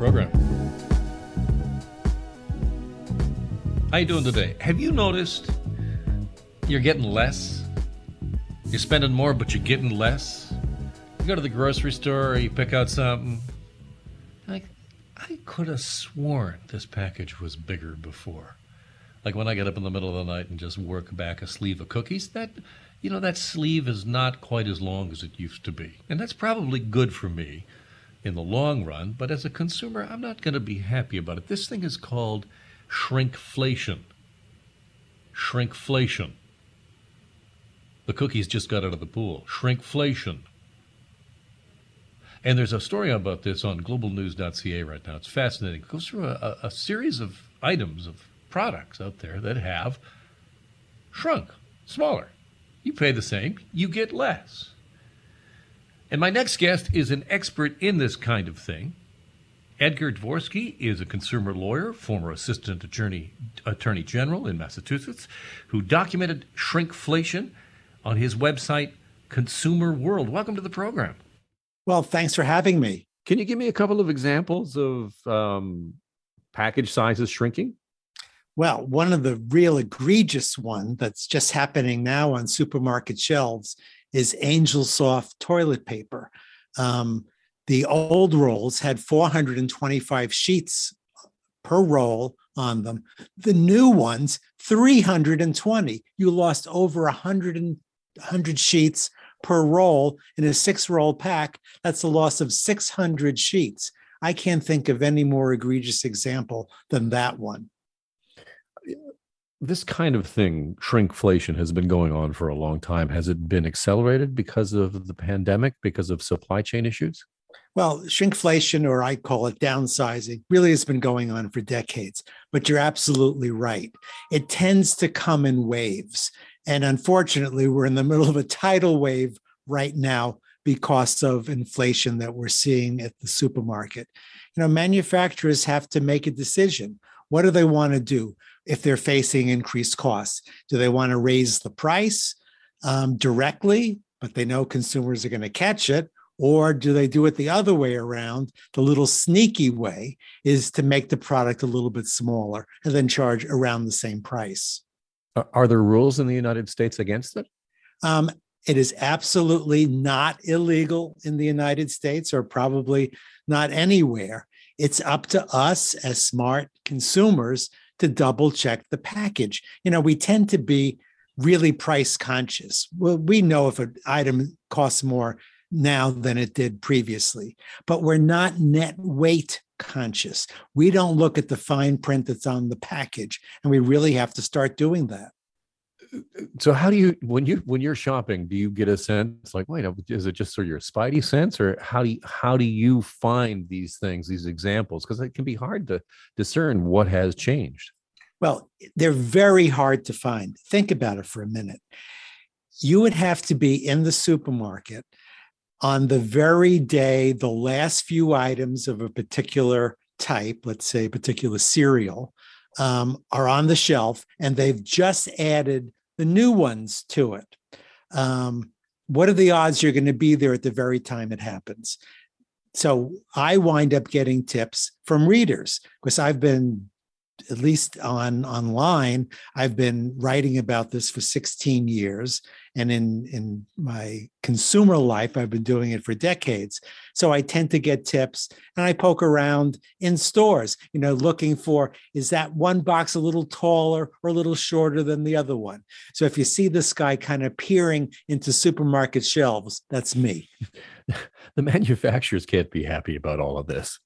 program. How you doing today? Have you noticed you're getting less? You're spending more, but you're getting less. You go to the grocery store, you pick out something. Like, I could have sworn this package was bigger before. Like when I get up in the middle of the night and just work back a sleeve of cookies, that you know that sleeve is not quite as long as it used to be, and that's probably good for me in the long run. But as a consumer, I'm not going to be happy about it. This thing is called shrinkflation. Shrinkflation. The cookies just got out of the pool. Shrinkflation. And there's a story about this on globalnews.ca right now. It's fascinating. It goes through a, a series of items, of products out there that have shrunk, smaller. You pay the same, you get less. And my next guest is an expert in this kind of thing. Edgar Dworsky is a consumer lawyer, former assistant attorney, attorney general in Massachusetts, who documented shrinkflation on his website, Consumer World. Welcome to the program. Well, thanks for having me. Can you give me a couple of examples of um, package sizes shrinking? Well, one of the real egregious one that's just happening now on supermarket shelves is Angel Soft toilet paper. Um, the old rolls had 425 sheets per roll on them. The new ones, 320. You lost over 100, 100 sheets per roll in a six roll pack. That's a loss of 600 sheets. I can't think of any more egregious example than that one this kind of thing, shrinkflation, has been going on for a long time. Has it been accelerated because of the pandemic, because of supply chain issues? Well, shrinkflation, or I call it downsizing, really has been going on for decades. But you're absolutely right. It tends to come in waves. And unfortunately, we're in the middle of a tidal wave right now because of inflation that we're seeing at the supermarket. You know, manufacturers have to make a decision. What do they want to do? if they're facing increased costs? Do they want to raise the price um, directly, but they know consumers are going to catch it? Or do they do it the other way around? The little sneaky way is to make the product a little bit smaller and then charge around the same price. Are there rules in the United States against it? Um, it is absolutely not illegal in the United States or probably not anywhere. It's up to us as smart consumers to double check the package. You know, we tend to be really price conscious. Well, we know if an item costs more now than it did previously, but we're not net weight conscious. We don't look at the fine print that's on the package, and we really have to start doing that. So, how do you when you when you're shopping, do you get a sense like, wait, is it just sort of your spidey sense, or how do you, how do you find these things, these examples? Because it can be hard to discern what has changed. Well, they're very hard to find. Think about it for a minute. You would have to be in the supermarket on the very day the last few items of a particular type, let's say a particular cereal, um, are on the shelf and they've just added the new ones to it. Um, what are the odds you're going to be there at the very time it happens? So I wind up getting tips from readers because I've been at least on online i've been writing about this for 16 years and in in my consumer life i've been doing it for decades. So i tend to get tips and i poke around in stores you know looking for is that one box a little taller or a little shorter than the other one? So if you see this guy kind of peering into supermarket shelves that's me. The manufacturers can't be happy about all of this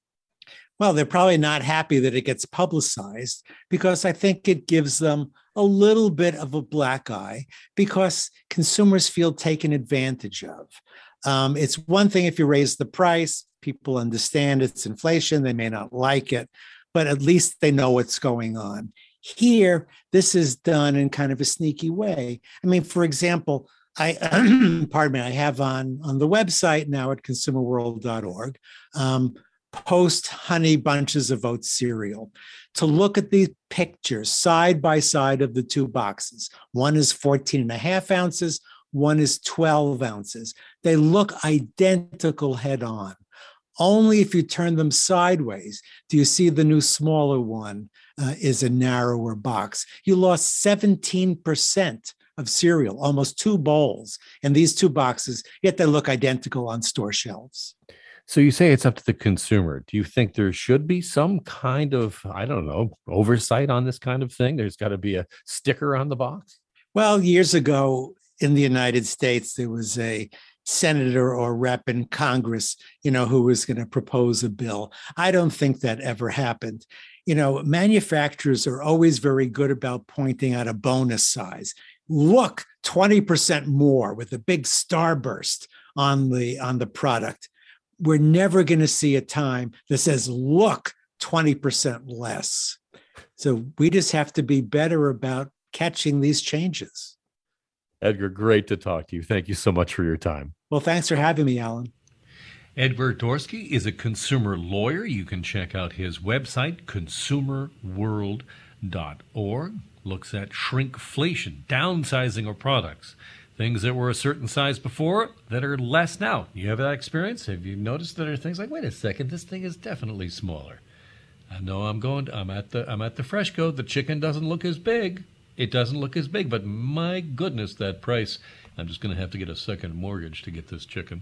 well, they're probably not happy that it gets publicized because I think it gives them a little bit of a black eye because consumers feel taken advantage of. Um, it's one thing if you raise the price, people understand it's inflation, they may not like it, but at least they know what's going on. Here, this is done in kind of a sneaky way. I mean, for example, I pardon me, I have on on the website now at consumerworld.org um, post honey bunches of oats cereal to look at these pictures side by side of the two boxes. One is 14 and a half ounces, one is 12 ounces. They look identical head on. Only if you turn them sideways do you see the new smaller one uh, is a narrower box. You lost 17% of cereal, almost two bowls in these two boxes, yet they look identical on store shelves. So you say it's up to the consumer. Do you think there should be some kind of, I don't know, oversight on this kind of thing? There's got to be a sticker on the box? Well, years ago in the United States, there was a senator or rep in Congress, you know, who was going to propose a bill. I don't think that ever happened. You know, manufacturers are always very good about pointing out a bonus size. Look, 20% more with a big starburst on the on the product. We're never going to see a time that says, look, 20% less. So we just have to be better about catching these changes. Edgar, great to talk to you. Thank you so much for your time. Well, thanks for having me, Alan. Edward Dworsky is a consumer lawyer. You can check out his website, consumerworld.org. Looks at shrinkflation, downsizing of products, things that were a certain size before that are less now. You have that experience? Have you noticed that there are things like, wait a second, this thing is definitely smaller. I know I'm going. To, I'm at the. I'm at the Freshco. The chicken doesn't look as big. It doesn't look as big, but my goodness, that price. I'm just going to have to get a second mortgage to get this chicken.